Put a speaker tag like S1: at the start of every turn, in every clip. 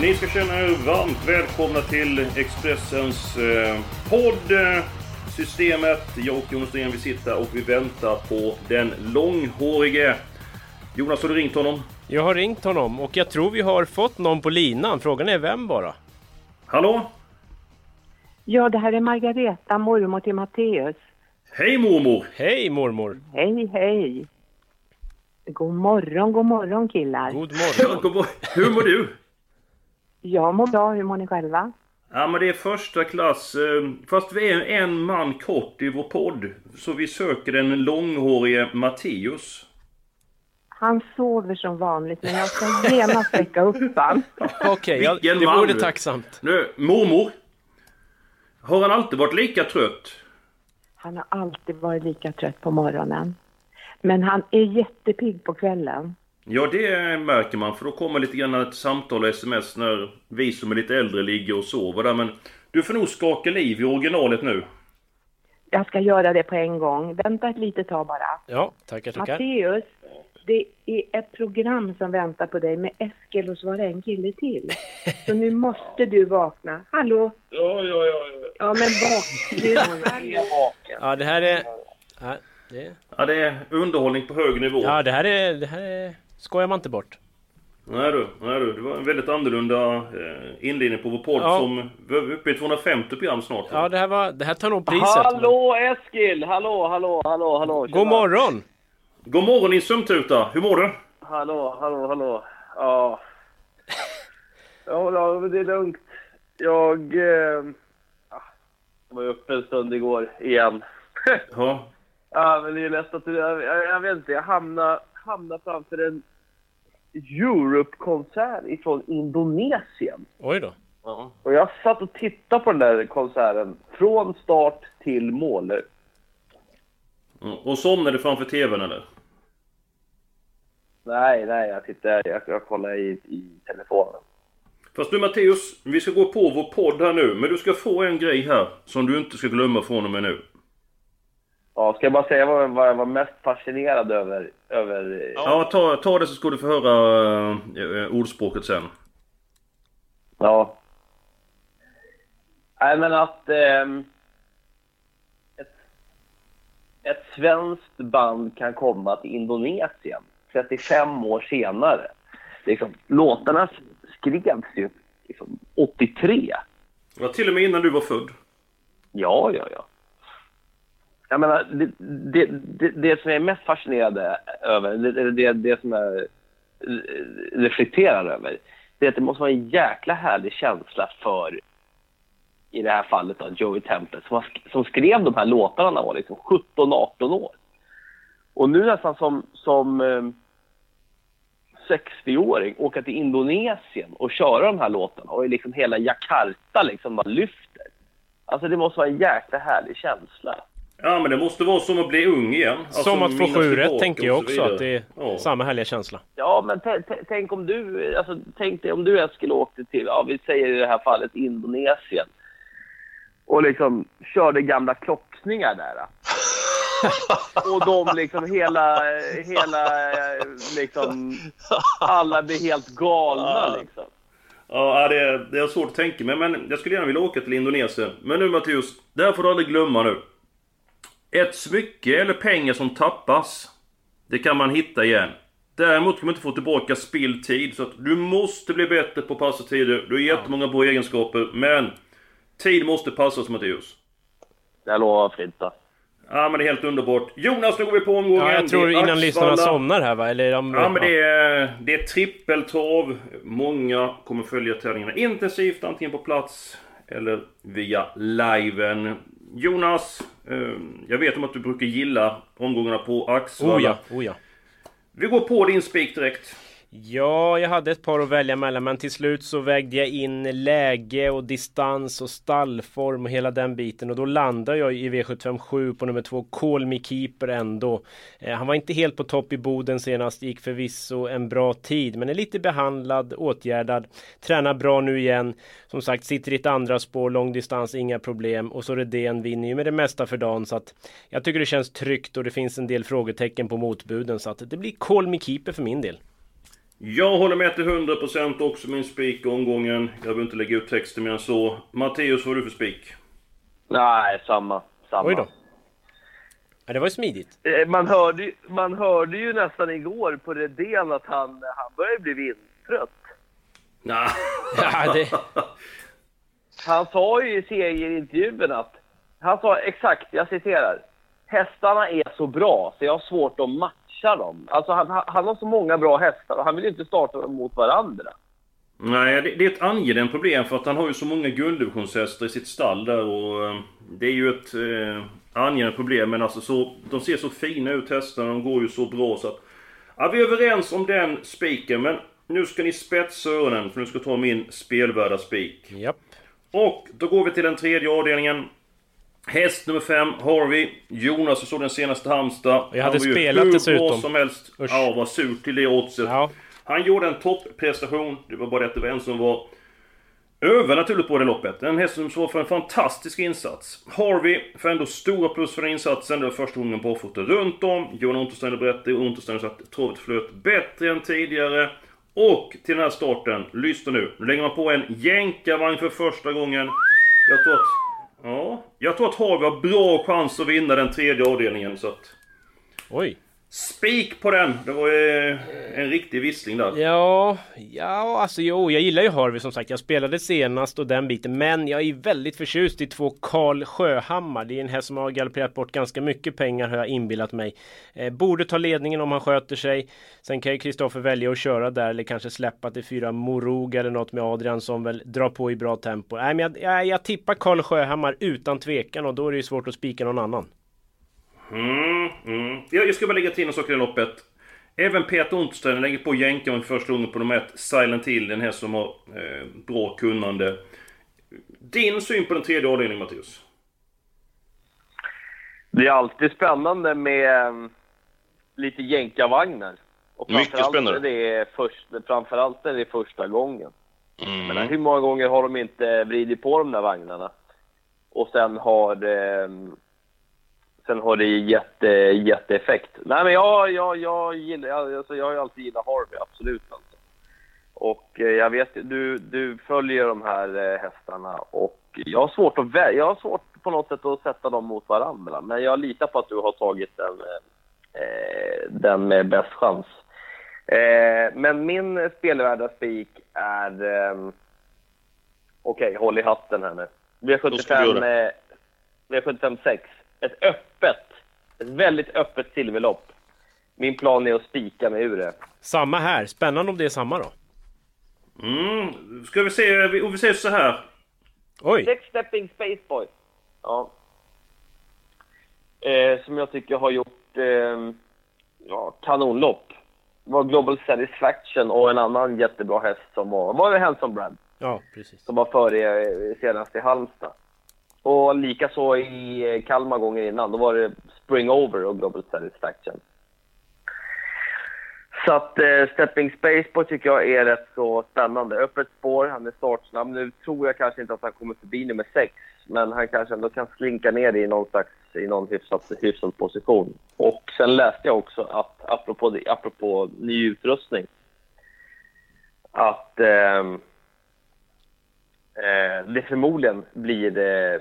S1: Ni ska känna er varmt välkomna till Expressens eh, podd. eh, Systemet. Jag och Jonas Sten vi sitter och vi väntar på den långhårige. Jonas, har du ringt honom?
S2: Jag har ringt honom och jag tror vi har fått någon på linan. Frågan är vem bara.
S1: Hallå?
S3: Ja, det här är Margareta, mormor till Matteus.
S1: Hej mormor!
S2: Hej mormor!
S3: Hej, hej. God morgon, god morgon killar.
S2: God
S1: Ja,
S2: morgon!
S1: god morgon. Hur mår du?
S3: Jag mår bra, hur mår ni själva?
S1: Ja men det är första klass. eh, Fast vi är en man kort i vår podd. Så vi söker den långhårige Matteus.
S3: Han sover som vanligt, men jag ska genast väcka upp han.
S2: Okej, ja,
S1: Vilken
S2: det
S1: man
S2: vore
S1: du.
S2: tacksamt.
S1: Nu, mormor. Har han alltid varit lika trött?
S3: Han har alltid varit lika trött på morgonen. Men han är jättepigg på kvällen.
S1: Ja, det märker man. För då kommer lite grann ett samtal och sms när vi som är lite äldre ligger och sover där. Men du får nog skaka liv i originalet nu.
S3: Jag ska göra det på en gång. Vänta ett litet tag bara.
S2: Ja, tackar tackar.
S3: Matteus, det är ett program som väntar på dig med Eskil och så var det en kille till. Så nu måste du vakna. Hallå?
S1: Ja, ja, ja.
S3: Ja, men vakna.
S2: Ja, det här är... Ja, det,
S1: Ja, det är underhållning på hög nivå.
S2: ja, det här är... Det här är... Skojar man inte bort.
S1: Nej du, nej du. Det var en väldigt annorlunda eh, inledning på vår podd
S2: Ja.
S1: som... Vi är uppe i 250 program snart.
S2: Ja, det här var... Det här tar nog priset.
S4: Hallå Eskil! Hallå, hallå, hallå, hallå!
S2: God morgon!
S1: God morgon din sömntuta! Hur mår du?
S4: Hallå, hallå, hallå. Ja. Ja, det är lugnt. Jag... Eh, jag var uppe en stund igår igen.
S1: Ja.
S4: ja, men det är lätt att... Jag, jag, jag vet inte, jag hamnade, hamnade framför en Europe-konsert ifrån Indonesien.
S2: Oj då.
S4: Och jag satt och tittade på den där konserten från start till mål.
S1: Mm. Och somnade framför TVn eller?
S4: Nej, nej, jag tittade, jag, jag kollade i, i telefonen.
S1: Fast du Matteus, vi ska gå på vår podd här nu. Men du ska få en grej här som du inte ska glömma från och med nu.
S4: Ja, ska jag bara säga vad, vad jag var mest fascinerad över? över
S1: Ja, ta, ta det så ska du få höra eh, ordspråket sen.
S4: ja. Nej, men att ehm, ett, ett svenskt band kan komma till Indonesien 35 år senare. Liksom, låtarna skrevs ju liksom, 83.
S1: Det var till och med innan du var född.
S4: Ja, ja, ja. Jag menar, det, det, det, det som jag är mest fascinerad över, det, det, det som jag reflekterar över, det är att det måste vara en jäkla härlig känsla för, i det här fallet då, Joey Tempest, som, som skrev de här låtarna när han var liksom 17-18 år. Och nu nästan som, som eh, 60-åring åka till Indonesien och köra de här låtarna och liksom hela Jakarta liksom bara lyfter. Alltså det måste vara en jäkla härlig känsla.
S1: Ja men det måste vara som att bli ung igen. Alltså,
S2: Som att få sju rätt tänker jag också. Att det är
S1: Ja.
S2: samma härliga känsla.
S4: Ja, men tänk om du, alltså, tänk dig om du Eskil åkte till, ja vi säger i det här fallet Indonesien och liksom körde gamla klockningar där. Och de liksom hela, hela liksom, alla blir helt galna liksom.
S1: Ja, det är, det är svårt att tänka mig, men jag skulle gärna vilja åka till Indonesien. Men nu Matteus, det här får du aldrig glömma nu. Ett smycke eller pengar som tappas, det kan man hitta igen. Däremot kan man inte få tillbaka spilld tid, så att du måste bli bättre på att passa tider. Du har jättemånga bra egenskaper, men tid måste passas Matteus.
S4: Jag lovar Fridta.
S1: Ja men det är helt underbart. Jonas, nu går vi på omgången.
S2: Ja, jag tror
S1: Det är
S2: innan lyssnarna somnar här va? Eller de...
S1: Ja men det är, det är trippeltrav. Många kommer följa tävlingarna intensivt, antingen på plats eller via liven. Jonas, Jag vet om att du brukar gilla omgångarna på Axvalla.
S2: Oh ja, oh ja.
S1: Vi går på din spik direkt.
S2: Ja, jag hade ett par att välja mellan men till slut så vägde jag in läge och distans och stallform och hela den biten och då landar jag i V757 på nummer två Call Me Keeper ändå. Eh, han var inte helt på topp i Boden senast, gick förvisso en bra tid men är lite behandlad, åtgärdad, tränar bra nu igen. Som sagt, sitter i ett andra spår, lång distans, inga problem och så Redén vinner ju med det mesta för dagen så att jag tycker det känns tryggt och det finns en del frågetecken på motbuden så att det blir Call Me Keeper för min del.
S1: Jag håller med till 100% också min spik i omgången. Jag behöver inte lägga ut texten mer än så. Matteus, vad har du för spik?
S4: Nej, samma. samma.
S2: Oj då. Ja, det var ju smidigt.
S4: Eh, Man hörde, ju- man hörde ju nästan igår på Redén att han, han börjar bli vinsttrött.
S1: Nah.
S2: Ja, det...
S4: Han sa ju i serieintervjun att... Han sa exakt, jag citerar. Hästarna är så bra så jag har svårt att matcha dem. Alltså han, han han har så många bra hästar och han vill ju inte starta dem mot varandra.
S1: Nej, det, det är ett angenämt problem för att han har ju så många gulddivisionshästar i sitt stall där och... eh, Det är ju ett eh, angenämt problem men alltså så... De ser så fina ut hästarna, de går ju så bra så att... Ja, vi är överens om den spiken men nu ska ni spetsa öronen för nu ska jag ta min spelvärda spik.
S2: Japp.
S1: Och då går vi till den tredje avdelningen. Häst nummer 5, Harvey. Jonas, jag såg den senaste Halmstad.
S2: jag hade
S1: Han var ju
S2: spelat dessutom.
S1: som helst.
S2: Usch.
S1: Ja, vad surt till det oddset.
S2: Ja.
S1: Han gjorde en topprestation. Det var bara det att det var en som var övernaturligt på det loppet. En häst som står för en fantastisk insats. Harvey får ändå stora plus för den insatsen. Det var första gången barfota runt om. Johan Untersteiner berättade Untersteiner att travet flöt bättre än tidigare. Och till den här starten, lyssna nu. Nu lägger man på en jänkarvagn för första gången. Jag tror att... Ja, jag tror att Harvey har bra chans att vinna den tredje avdelningen så att...
S2: Oj.
S1: Spik på den! Det var ju en riktig vissling där.
S2: Ja, ja, alltså jo, jag gillar ju Harvey som sagt. Jag spelade senast och den biten, men jag är väldigt förtjust i två Karl Sjöhammar. Det är en häst som har galopperat bort ganska mycket pengar har jag inbillat mig. Eh, borde ta ledningen om han sköter sig. Sen kan ju Kristoffer välja att köra där eller kanske släppa till fyra Morog eller något med Adrian som väl drar på i bra tempo. Nej, men jag, jag, jag tippar Karl Sjöhammar utan tvekan och då är det ju svårt att spika någon annan.
S1: Mm, mm. Jag, jag ska bara lägga till en sak i det loppet. Även Peter Untersteiner lägger på jänkarvagn för första gången på nummer ett, Silent Hill, den här som har eh, bra kunnande. Din syn på den tredje avdelningen, Mattias?
S4: Det är alltid spännande med um, lite jänkarvagnar. Och
S1: Mycket spännande.
S4: Det är först, framförallt när det är första gången.
S1: Mm.
S4: Men hur många gånger har de inte vridit på de där vagnarna? Och sen har det, sen har det jätte, jätteeffekt. Nej men jag, jag, jag gillar, alltså, jag har ju alltid gillat Harvey, absolut alltså. Och eh, jag vet, du, du följer de här eh, hästarna och jag har svårt att vä- jag har svårt på något sätt att sätta dem mot varandra. Men jag litar på att du har tagit den, eh, den med bäst chans. Eh, men min spelvärda spik är... Eh, Okej, håll i hatten här nu.
S1: Då ska vi
S4: V75,
S1: göra
S4: eh, V75 6. Ett öppet, ett väldigt öppet silverlopp. Min plan är att spika mig ur det.
S2: Samma här. Spännande om det är samma då.
S1: Mm, ska vi se, vi, och vi säger så här.
S2: Oj!
S4: Six Stepping Spaceboy. Ja. Eh, som jag tycker har gjort eh, ja, kanonlopp. Det var Global Satisfaction och en annan jättebra häst som var, var det Hanson Brand
S2: Ja, precis.
S4: som var före eh, senast i Halmstad. Och likaså i Kalmar gånger innan, då var det Spring Over och Global Satisfaction. Så att eh, Stepping Spaceboy tycker jag är rätt så spännande. Öppet spår, han är startsnabb. Nu tror jag kanske inte att han kommer förbi nummer sex, men han kanske ändå kan slinka ner i någon slags i någon hyfsad, hyfsad position. Och sen läste jag också att, apropå, det- apropå ny utrustning, att eh, eh, det förmodligen blir eh,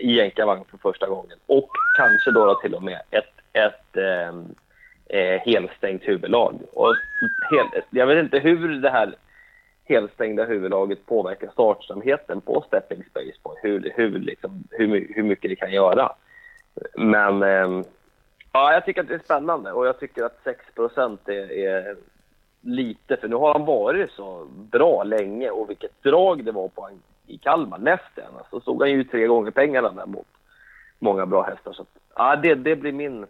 S4: i jänkarvagn för första gången. Och kanske då, till och med ett, ett eh, eh, helstängt huvudlag. Och hel, jag vet inte hur det här helstängda huvudlaget påverkar startsamheten på Stepping Space Boy. Hur, hur, liksom, hur, hur mycket det kan göra. Men eh, ja, jag tycker att det är spännande och jag tycker att 6 är, är lite, för nu har han varit så bra länge och vilket drag det var på han i Kalmar, näst. Så alltså, stod han ju tre gånger pengarna där mot, många bra hästar. Så att, ja, det, det blir min...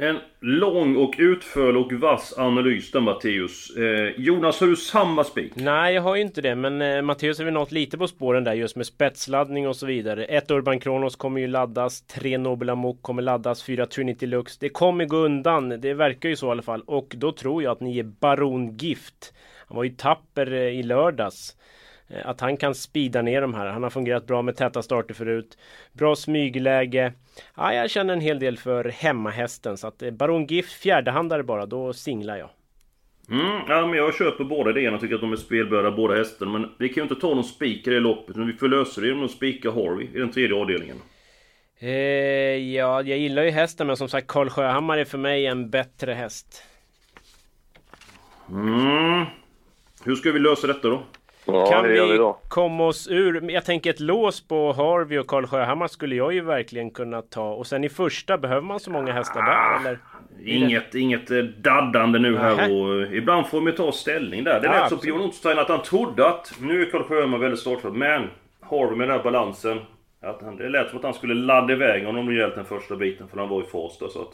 S1: En lång och utförlig och vass analys där Matteus. Eh, Jonas, har du samma spik?
S2: Nej, jag har ju inte det. Men eh, Matteus har väl nått lite på spåren där just med spetsladdning och så vidare. Ett Urban Kronos kommer ju laddas. Tre Nobel Amok kommer laddas. Fyra Trinity Lux. Det kommer gå undan. Det verkar ju så i alla fall. Och då tror jag att ni är Baron Gift. Han var ju tapper eh, i lördags. Eh, att han kan spida ner de här. Han har fungerat bra med täta starter förut. Bra smygläge. Ja, jag känner en hel del för hemmahästen. Så att eh, Baron Gift fjärdehandare bara, då singlar jag.
S1: Mm, ja, men jag köper båda idéerna tycker att de är spelbörda båda hästarna. Men vi kan ju inte ta någon spik i det loppet. Men vi får lösa det genom att spika Harvey i den tredje avdelningen.
S2: Eh, ja, jag gillar ju hästen men som sagt Karl Sjöhammar är för mig en bättre häst.
S1: Mm. Hur ska vi lösa detta då?
S4: Ja,
S2: kan vi komma oss ur... Jag tänker ett lås på Harvey och Karl Sjöhammar skulle jag ju verkligen kunna ta. Och sen i första, behöver man så många hästar där eller?
S1: Inget, inget eh, daddande nu här
S2: Nähä.
S1: och eh, ibland får man ta ställning där. Det
S2: Ja,
S1: lät som på. Jon Ottenstein att han trodde att nu är Karl Sjöberg väldigt startför men Harvey med den här balansen att han, det lät som att han skulle ladda iväg honom rejält den första biten för han var i fas där så att...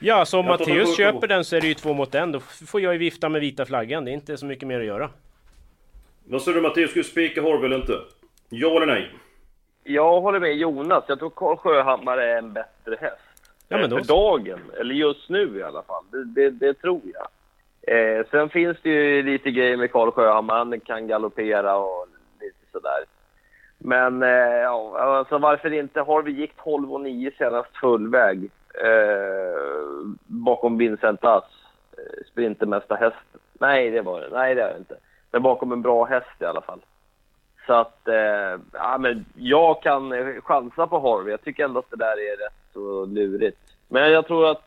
S2: Ja, så om Matteus köper den så är det ju två mot en. Då får jag ju vifta med vita flaggan. Det är inte så mycket mer att göra.
S1: Vad säger du Mattias, ska du spika Harvey eller inte? Ja eller nej?
S4: Jag håller med Jonas. Jag tror Karl Sjöhammar är en bättre häst.
S2: Ja, men
S4: Eh,
S2: då
S4: För
S2: så.
S4: dagen, eller just nu i alla fall. Det, det, det tror jag. Eh, sen finns det ju lite grejer med Karl Sjöhammar. Han kan galoppera och lite sådär. Men eh, ja, alltså varför inte? Har vi gick 12 och 9 senast fullväg eh, bakom Vincent Ass, eh, sprintermästa häst. Nej, det var det. Nej, det är det inte. Men bakom en bra häst i alla fall. Så att, eh, ja men jag kan chansa på Harvey. Jag tycker ändå att det där är rätt så lurigt. Men jag tror att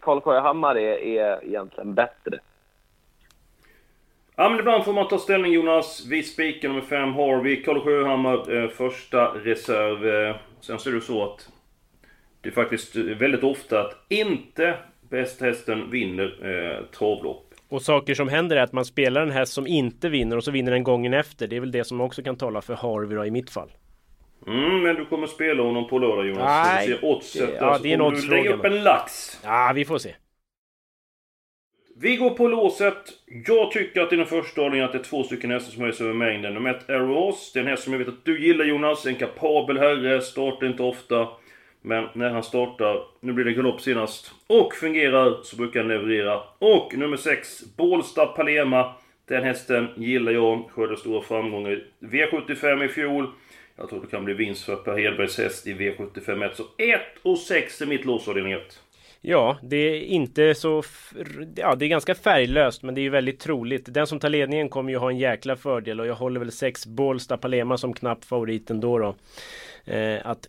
S4: Karl Sjöhammar är, är egentligen bättre.
S1: Ja men ibland får man ta ställning Jonas. Vi spikar nummer 5 Harvey. Karl Sjöhammar eh, första reserv. Eh, sen så är det så att det är faktiskt eh, väldigt ofta att inte bästa hästen vinner eh, travlopp.
S2: Och saker som händer är att man spelar en häst som inte vinner och så vinner den gången efter. Det är väl det som också kan tala för Harvey då, i mitt fall.
S1: Mm, men du kommer spela honom på lördag Jonas.
S2: Nej,
S1: vi ser oddset
S2: ja,
S1: så
S2: det är en oddsfråga,
S1: lägga upp en lax.
S2: Ja, vi får se.
S1: Vi går på låset. Jag tycker att i den första avdelningen att det är två stycken hästar som höjer sig över mängden. Nummer ett Arrow Horse. Det är en häst som jag vet att du gillar Jonas. En kapabel herre. Startar inte ofta. Men när han startar, nu blir det galopp senast, och fungerar så brukar han leverera. Och nummer 6, Bålsta Palema. Den hästen gillar jag. Skördade stora framgångar i V75 i fjol. Jag tror det kan bli vinst för Per Hedbergs häst i V75 1. Så 1 och 6 är mitt låsavdelning 1.
S2: Ja, det är inte så... Ja, det är ganska färglöst, men det är ju väldigt troligt. Den som tar ledningen kommer ju ha en jäkla fördel och jag håller väl sex Bålsta Palema som knapp favorit ändå då. Eh, att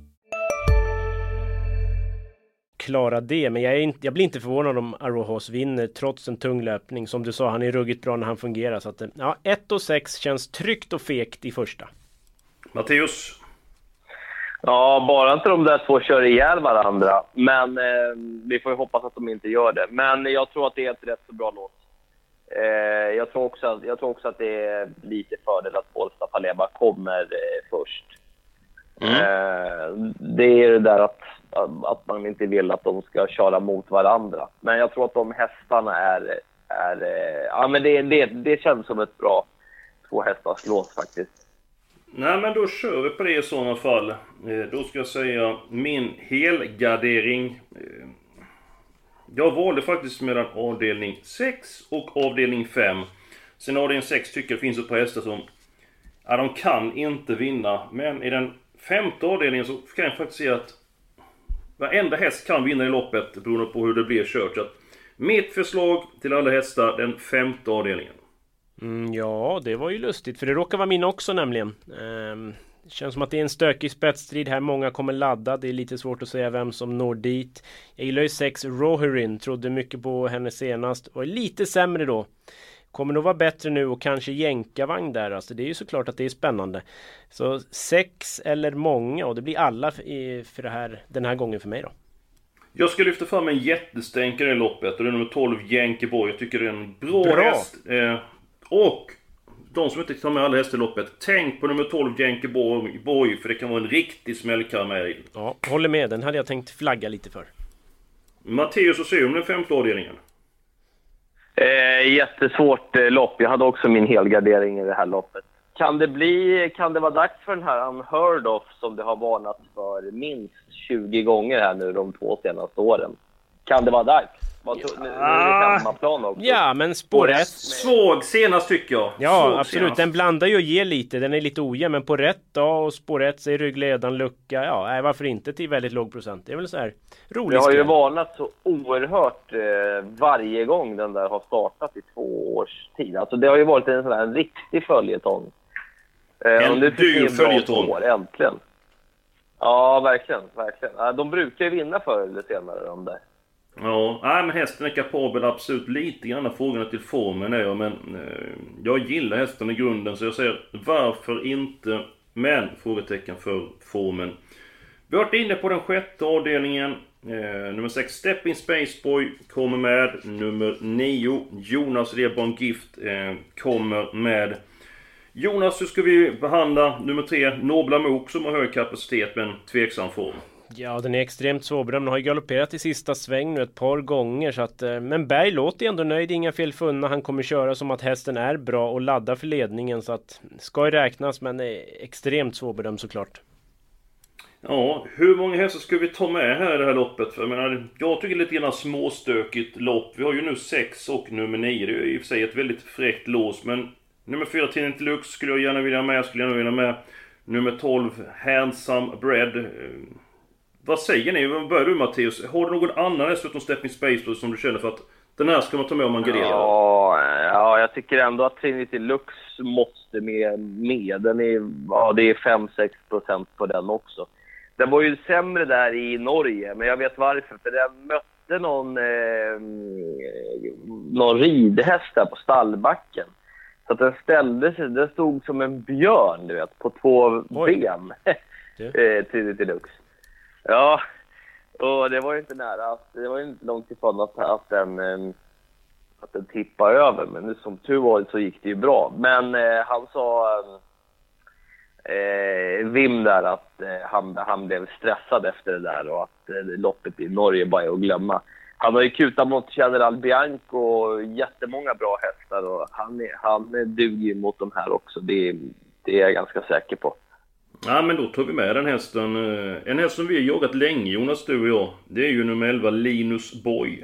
S2: klara det. Men jag, är inte, jag blir inte förvånad om Arohos vinner trots en tung löpning. Som du sa, han är ruggigt bra när han fungerar. Så att, eh, ja, 1 och 6 känns tryggt och fegt i första.
S1: Matteus?
S4: Ja, bara inte de där två kör ihjäl varandra. Men eh, vi får ju hoppas att de inte gör det. Men jag tror att det är ett rätt så bra låt. Eh, jag, tror också, att- jag tror också att det är lite fördel att Bålsta Palema kommer eh, först. Eh, det är det där att, att man inte vill att de ska köra mot varandra. Men jag tror att de hästarna är... är eh, ja, men det, det, det känns som ett bra två hästars lås faktiskt.
S1: Nej men då kör vi på det i sådana fall. Eh, då ska jag säga min helgardering. Eh, jag valde faktiskt mellan avdelning 6 och avdelning 5. Sen avdelning 6 tycker jag det finns ett par hästar som... Ja, de kan inte vinna. Men i den femte avdelningen så kan jag faktiskt se att... Varenda häst kan vinna i loppet beroende på hur det blir kört. Så att Mitt förslag till alla hästar, den femte avdelningen.
S2: Mm, ja, det var ju lustigt för det råkar vara min också nämligen. Ehm, känns som att det är en stökig spetsstrid här. Många kommer ladda. Det är lite svårt att säga vem som når dit. Jag gillar ju 6 Roherin. Trodde mycket på henne senast. Var lite sämre då. Kommer nog vara bättre nu och kanske jänkarvagn där. Alltså det är ju såklart att det är spännande. Så 6 eller många och det blir alla för det här, den här gången för mig då.
S1: Jag ska lyfta fram en jättestänkare i loppet och det är nummer 12 Jänkeborg. Jag tycker det är en bra,
S2: Bra.
S1: häst. Eh, och de som inte tar med alla hästar i loppet, tänk på nummer 12 Jänkeborg, Borg, för det kan vara en riktig smällkaramell.
S2: Ja, håller med. Den hade jag tänkt flagga lite för.
S1: Matteus och om den femte avdelningen.
S4: Eh, jättesvårt eh, lopp. Jag hade också min helgardering i det här loppet. Kan det, bli, kan det vara dags för den här Unheard of som det har varnats för minst 20 gånger här nu de två senaste åren? Kan det vara dags? Vad tro- nu, nu är det hemmaplan också.
S2: Ja, men spår rätt.
S1: Svag senast tycker jag.
S2: Ja,
S1: Svag
S2: absolut.
S1: senast.
S2: Den blandar ju och ger lite. Den är lite ojämn. Men på rätt dag och spår rätt så är ryggledan lucka. Ja, nej, varför inte till väldigt låg procent? Det är väl så här rolig
S4: Det har ju varnat så oerhört eh, varje gång den där har startat i två års tid. Alltså det har ju varit en sån här en riktig följetong. Eh,
S1: En dyr följetong.
S4: spår, äntligen. Ja, verkligen. verkligen. Ja, de brukar ju vinna förr eller senare de där.
S1: Ja, nej, men hästen är kapabel absolut. Lite grann frågan till formen är jag, men eh, jag gillar hästen i grunden så jag säger varför inte? Men frågetecken för formen. Vi har varit inne på den sjätte avdelningen. Eh, nummer 6 Stepping Spaceboy kommer med. Nummer 9 Jonas Reborn Gift eh, kommer med. Jonas, hur ska vi behandla nummer 3 Nobla Mok som har hög kapacitet men tveksam form?
S2: Ja, den är extremt svårbedömd. Den har ju galopperat i sista sväng nu ett par gånger. Så att, eh, men Berg låter ändå nöjd, inga fel funna. Han kommer köra som att hästen är bra och laddar för ledningen. Så att ska ju räknas, men är extremt svårbedömd såklart.
S1: Ja, hur många hästar ska vi ta med här i det här loppet? För jag menar, jag tycker lite grann småstökigt lopp. Vi har ju nu 6 och nummer 9. Det är ju i och för sig ett väldigt fräckt lås, men nummer 4 Tidning Lux, skulle jag gärna vilja ha med. Jag skulle gärna vilja ha med nummer 12 Handsome Bread. Vad säger ni? Vad börjar du Matteus? Har du någon annan förutom Stepping Space som du känner för att den här ska man ta med om man garderar?
S4: Ja, ja, jag tycker ändå att Trinity Lux måste med. med. Den är, ja, det är 5-6 procent på den också. Den var ju sämre där i Norge, men jag vet varför. För den mötte någon, eh, någon ridhäst där på stallbacken. Så att den ställde sig, den stod som en björn, du vet, på två
S2: Oj.
S4: ben. Eh, Trinity Lux. Ja, och det var ju inte nära, det var ju inte långt ifrån att, att den ehm, att den tippade över. Men nu som tur var så gick det ju bra. Men eh, han sa, ehm, eh, Wim där, att eh, han, han blev stressad efter det där och att eh, loppet i Norge bara är att glömma. Han har ju kutat mot General Bianco och jättemånga bra hästar och han, är, han är- duger ju mot de här också. Det, det är jag ganska säker på.
S1: Ja men då tar vi med den hästen. Eh, En häst som vi har jagat länge Jonas, du och jag. Det är ju nummer 11 Linus Boy.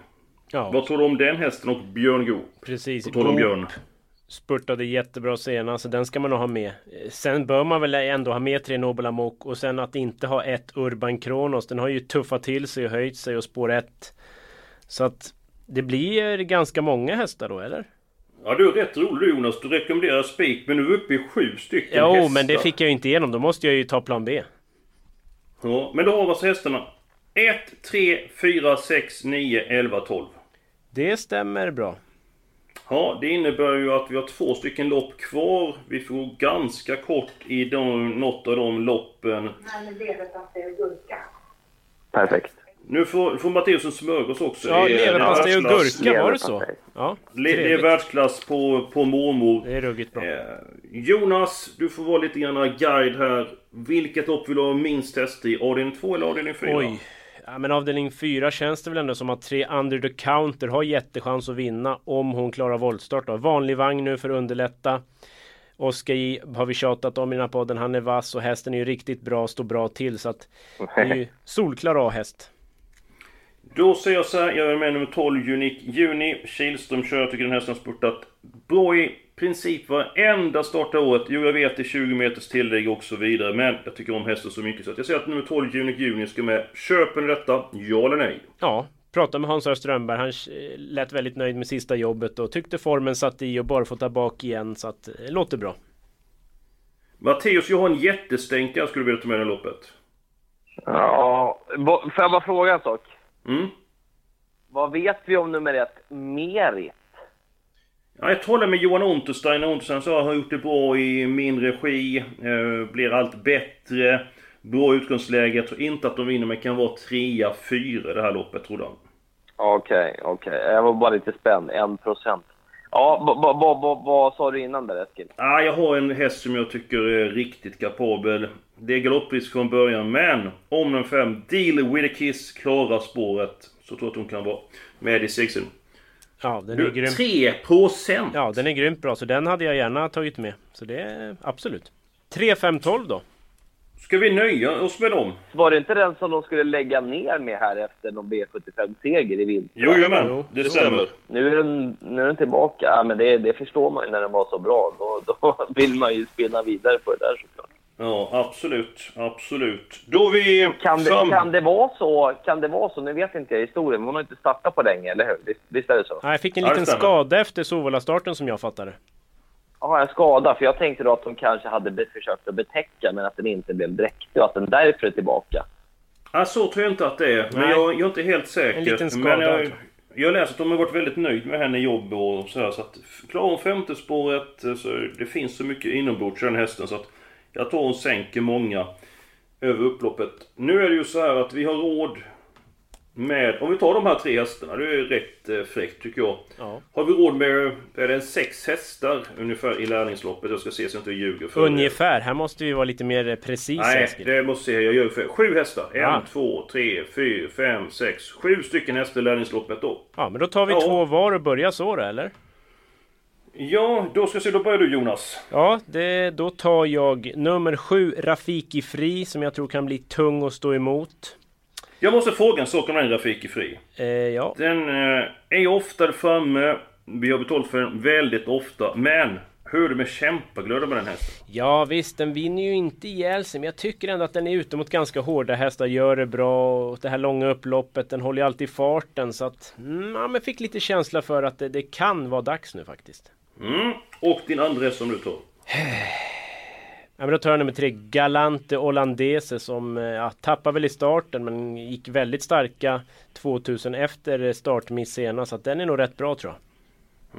S2: Ja,
S1: Vad tror du om den hästen och Björn Goop?
S2: precis.
S1: Tal om Björn.
S2: Spurtade jättebra senast, så den ska man nog ha med. Sen bör man väl ändå ha med tre Nobel Amok och sen att inte ha ett Urban Kronos. Den har ju tuffat till sig och höjt sig och spår ett. Så att det blir ganska många hästar då, eller?
S1: Ja du är rätt rolig Jonas. Du rekommenderar spik men nu är uppe i sju stycken
S2: Jo,
S1: hästar.
S2: men det fick jag ju inte igenom. Då måste jag ju ta plan B.
S1: Ja, men då har vi alltså hästarna. 1, 3, 4, 6, 9, 11, 12.
S2: Det stämmer bra.
S1: Ja, det innebär ju att vi har två stycken lopp kvar. Vi får gå ganska kort i de, något av de loppen.
S4: Perfekt.
S1: Nu får, får Matteus en smörgås också.
S2: Ja, leverpastej och gurka, var det så? Ja,
S1: Le, det är världsklass på, på mormor.
S2: Det är ruggigt bra.
S1: Eh, Jonas, du får vara lite grann guide här. Vilket lopp vill du ha minst test i? Avdelning 2 eller avdelning 4?
S2: Oj. Ja, men avdelning 4 känns det väl ändå som att tre under the counter har jättechans att vinna om hon klarar voltstart. Då. Vanlig vagn nu för att underlätta. Oskar J har vi tjatat om i den här podden. Han är vass och hästen är ju riktigt bra, står bra till. Så att det är ju solklar A-häst.
S1: Då säger jag så här, jag är med nummer 12 Unique Juni. Kihlström kör, jag tycker den hästen har spurtat bra i princip varenda starta året. Jo, jag vet det är 20 meters tillägg och så vidare, men jag tycker om hästen så mycket så att jag säger att nummer 12 Unique Juni ska med. Köper ni detta? Ja eller nej?
S2: Ja, pratade med Hans Strömberg. Han eh, lät väldigt nöjd med sista jobbet och tyckte formen satt i och bara få ta bak igen. Så att det låter bra.
S1: Matteus, jag har en jättestänkare skulle du vilja ta med i loppet.
S4: Ja, får jag bara fråga en sak?
S1: Mm.
S4: Vad vet vi om nummer ett, Merit?
S1: Ja, jag talade med Johan Unterstein. Unterstein sa att han gjort det bra i min regi. Eh, blir allt bättre. Bra utgångsläge. Jag tror inte att de vinner, men kan vara trea, fyra det här loppet, tror han.
S4: Okej, okay, okej. Okay. Jag var bara lite spänd. En procent. Ja, vad sa du innan där Eskil?
S1: Ah, jag har en häst som jag tycker är riktigt kapabel. Det är galopprisk från början, men om den fem Deal with a Kiss klarar spåret så tror jag att hon kan vara med i sexen.
S2: Ja, den är grym.
S1: 3 procent!
S2: Ja, den är grymt bra. Så den hade jag gärna tagit med. Så det är absolut. 3, 5, 12 då.
S1: Ska vi nöja oss med dem?
S4: Var det inte den som de skulle lägga ner med här efter någon V75-seger i vinter?
S1: Jo, jajamän, det stämmer.
S4: Nu är den, nu är den tillbaka. Ja, men det, det förstår man ju när den var så bra. Då, då vill man ju spela vidare på det där såklart.
S1: Ja, absolut. Absolut. Då vi...
S4: Kan det, fram... kan det vara så, kan det vara så, nu vet inte jag historien, men hon har inte startat på länge, eller hur? Visst, visst är det så?
S2: Nej, jag fick en liten skada efter Sovola-starten som jag fattade.
S4: Ja, en skada. För jag tänkte då att de kanske hade försökt att betäcka, men att den inte blev dräktig och att den därför är tillbaka.
S1: Ja, så tror jag inte att det är. Men jag, jag, är inte helt säker.
S2: En liten skada.
S1: Men jag, jag läser att de har varit väldigt nöjd med henne i jobb och så här, Så att klarar hon femte spåret så det finns så mycket inombords i den hästen så att jag tror hon sänker många över upploppet. Nu är det ju så här att vi har råd med, om vi tar de här tre hästarna, det är rätt eh, fräckt tycker jag.
S2: Ja.
S1: Har vi råd med, är det en sex hästar ungefär i lärlingsloppet? Jag ska se så jag inte ljuger för
S2: Ungefär, här måste vi vara lite mer precisa
S1: Nej,
S2: Eskil.
S1: det måste jag, jag gör för. Sju hästar.
S2: Ja.
S1: En, två, tre, fyra, fem, sex. Sju stycken hästar i lärlingsloppet då.
S2: Ja, men då tar vi
S1: Ja.
S2: två var och börjar så då, eller?
S1: Ja, då ska se, då börjar du Jonas.
S2: Ja, det, då tar jag nummer sju, Rafiki Fri, som jag tror kan bli tung att stå emot.
S1: Jag måste fråga en sak om den Rafiki Fri.
S2: Eh, ja.
S1: Den eh, är ofta framme. Vi har betalt för den väldigt ofta. Men hur är det med kämpaglöden med den hästen?
S2: Ja visst, den vinner ju inte ihjäl sig, men jag tycker ändå att den är ute mot ganska hårda hästar, gör det bra. Och det här långa upploppet, den håller ju alltid farten. Så att, mm, ja, men fick lite känsla för att det, det kan vara dags nu faktiskt.
S1: Mm. Och din andra som du tar?
S2: Ja, men då tar jag nummer tre, Galante Hollandese som eh, ja, tappade väl i starten men gick väldigt starka 2000 efter startmiss senast. Så att den är nog rätt bra tror jag.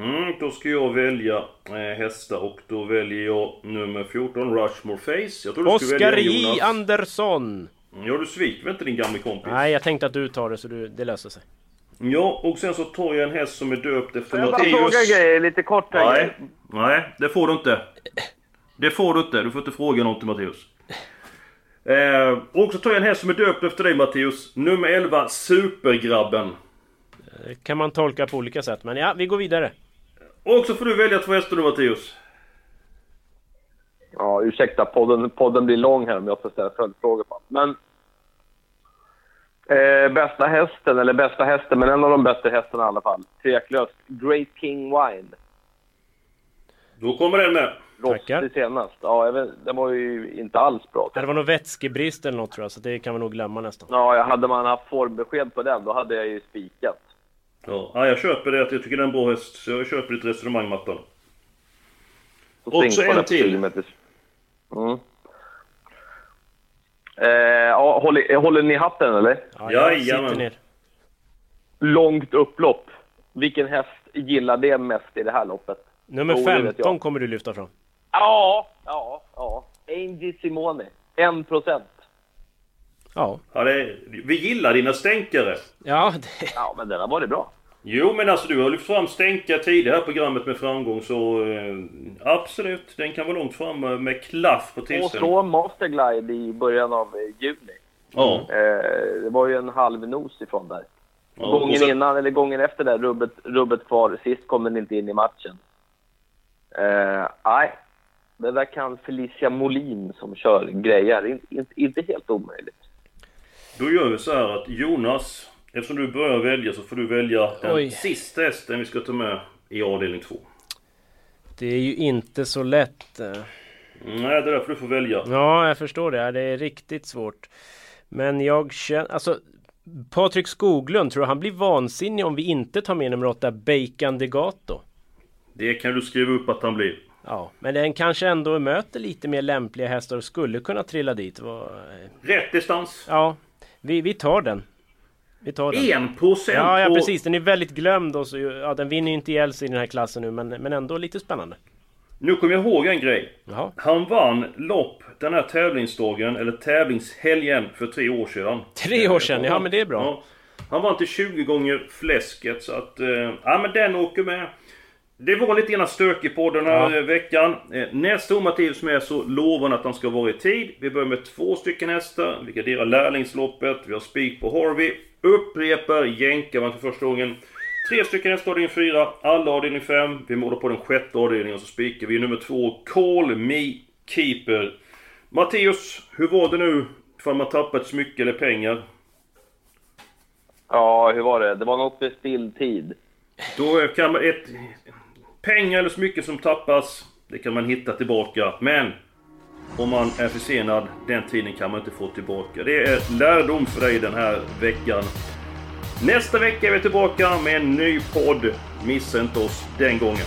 S1: Mm, då ska jag välja eh, hästar och då väljer jag nummer 14, Rushmore Face. Jag tror du
S2: Oskar
S1: välja
S2: J
S1: Jonas.
S2: Andersson!
S1: Ja, du sviker väl inte din gamla kompis?
S2: Nej, jag tänkte att du tar det så du, det löser sig.
S1: Ja, och sen så tar jag en häst som är döpt efter
S4: Får jag bara fråga grejer lite kort? här?
S1: Nej, nej, det får du inte. Det får du inte. Du får inte fråga något Matteus. Eh, och så tar jag en häst som är döpt efter dig Matteus. Nummer 11, Supergrabben.
S2: Det kan man tolka på olika sätt, men ja, vi går vidare.
S1: Och så får du välja två hästar nu Matteus.
S4: Ja, ursäkta, podden, podden blir lång här om jag får ställa följdfrågor. Men... Eh, bästa hästen, eller bästa hästen, men en av de bättre hästarna i alla fall. Tveklöst. Great King Wine.
S1: Då kommer den med.
S4: Rostig senast. Ja, vet, den var ju inte alls bra.
S2: Det var nog vätskebrist eller något tror jag, så det kan vi nog glömma nästan.
S4: Ja, jag- hade man haft formbesked på den, då hade jag ju spikat.
S1: Ja, ja, jag köper det. Jag tycker det är en bra häst. Så jag köper ditt resonemang Mattan.
S4: Så
S1: Och så
S4: stink på
S1: en till.
S4: 20 meters. Mm. Eh, håller, håller ni hatten eller?
S2: Ja, jag sitter ner.
S4: Långt upplopp. Vilken häst gillar det mest i det här loppet?
S2: Nummer
S4: Jo, det vet
S2: 15
S4: jag.
S2: kommer du lyfta fram.
S4: Ja, ja, ja. Angie Simone. En procent.
S2: Ja.
S1: Ja, det, vi gillar dina stänkare.
S2: Ja,
S4: ja, men den har varit bra.
S1: Jo, men alltså du har lyft fram stänkare tidigare här i programmet med framgång så eh, absolut, den kan vara långt fram med- med klaff på
S4: Och
S1: tillställning.
S4: så Masterglide i början av eh, juni.
S1: Ja.
S4: Eh, det var ju en halv nos ifrån där.
S1: Ja,
S4: gången
S1: så-
S4: innan, eller gången efter där, rubbet, rubbet kvar. Sist kom den inte in i matchen. Eh, nej, det där kan Felicia Molin som kör grejer. In, in, inte helt omöjligt.
S1: Då gör vi så här att Jonas, eftersom du börjar välja så får du välja den
S2: Oj.
S1: sista hästen vi ska ta med i avdelning 2.
S2: Det är ju inte så lätt. eh.
S1: Nej, det är därför du får välja.
S2: Ja, jag förstår det. Det är riktigt svårt. Men jag känner... Alltså, Patrik Skoglund, tror du han blir vansinnig om vi inte tar med nummer 8 Bacon Degato?
S1: Det kan du skriva upp att han blir.
S2: Ja, men den kanske ändå möter lite mer lämpliga hästar och skulle kunna trilla dit. Var...
S1: Rätt distans.
S2: Ja, vi, vi tar den. Vi tar den.
S1: En procent
S2: Ja, ja precis. Den är väldigt glömd och så, ja, den vinner ju inte ihjäl sig i den här klassen nu men, men ändå lite spännande.
S1: Nu kommer jag ihåg en grej.
S2: Jaha.
S1: Han vann lopp den här tävlingsdagen, eller tävlingshelgen, för tre år sedan.
S2: Tre år sedan, ja men det är bra.
S1: Ja. Han vann till 20 gånger fläsket, så att... Eh, ja men den åker med. Det var lite grann stökigt på den här
S2: Ja.
S1: eh, veckan. Eh, nästa år Mattias med så lovar han att han ska vara i tid. Vi börjar med två stycken hästar. Vi garderar lärlingsloppet. Vi har spik på Harvey. Upprepar jänkarna för första gången. Tre stycken hästar avdelning 4, alla avdelning 5. Vi målar på den sjätte avdelningen och så spikar vi nummer 2, Call Me Keeper. Matteus, hur var det nu ifall man tappat smycke eller pengar?
S4: Ja, hur var det? Det var något med spilltid.
S1: Då kan man ett... Pengar eller smycke som tappas, det kan man hitta tillbaka. Men om man är försenad, den tiden kan man inte få tillbaka. Det är lärdom för dig den här veckan. Nästa vecka är vi tillbaka med en ny podd. Missa inte oss den gången.